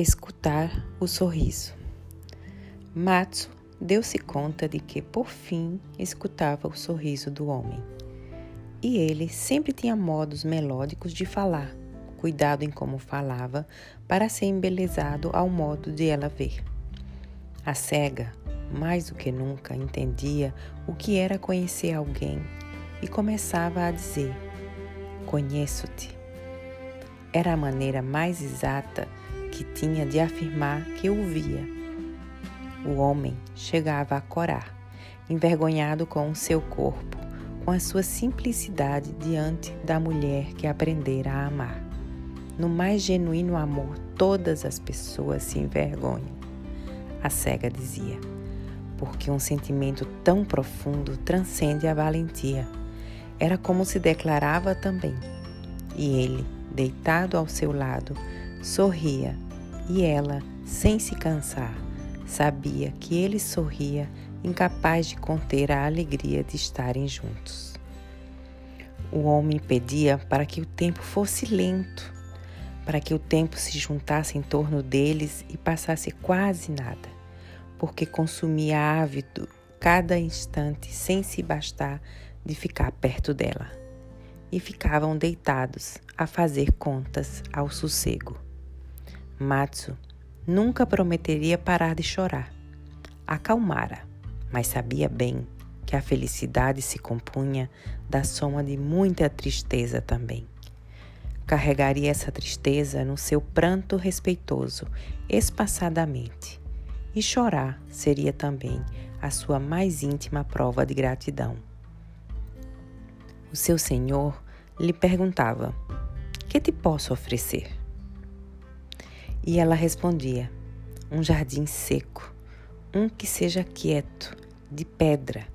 Escutar o sorriso. Matsu deu-se conta de que, por fim, escutava o sorriso do homem. E ele sempre tinha modos melódicos de falar, cuidado em como falava, para ser embelezado ao modo de ela ver. A cega, mais do que nunca, entendia o que era conhecer alguém e começava a dizer: Conheço-te. Era a maneira mais exata que tinha de afirmar que o via. O homem chegava a corar, envergonhado com o seu corpo, com a sua simplicidade diante da mulher que aprendera a amar. No mais genuíno amor, todas as pessoas se envergonham. A cega dizia, porque um sentimento tão profundo transcende a valentia. Era como se declarava também. E ele, deitado ao seu lado, sorria e ela, sem se cansar, sabia que ele sorria, incapaz de conter a alegria de estarem juntos. O homem pedia para que o tempo fosse lento, para que o tempo se juntasse em torno deles e passasse quase nada, porque consumia ávido cada instante sem se bastar de ficar perto dela. E ficavam deitados a fazer contas ao sossego. Matsu nunca prometeria parar de chorar. Acalmara, mas sabia bem que a felicidade se compunha da soma de muita tristeza também. Carregaria essa tristeza no seu pranto respeitoso, espaçadamente. E chorar seria também a sua mais íntima prova de gratidão. O seu senhor lhe perguntava: Que te posso oferecer? E ela respondia: Um jardim seco, um que seja quieto, de pedra,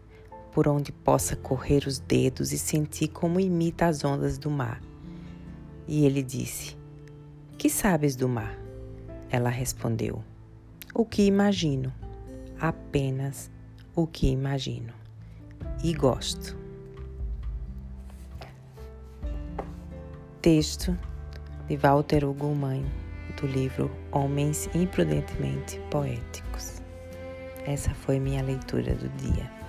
por onde possa correr os dedos e sentir como imita as ondas do mar. E ele disse: Que sabes do mar? Ela respondeu: O que imagino, apenas o que imagino. E gosto. Texto de Walter Hugo Mãe do livro Homens Imprudentemente Poéticos. Essa foi minha leitura do dia.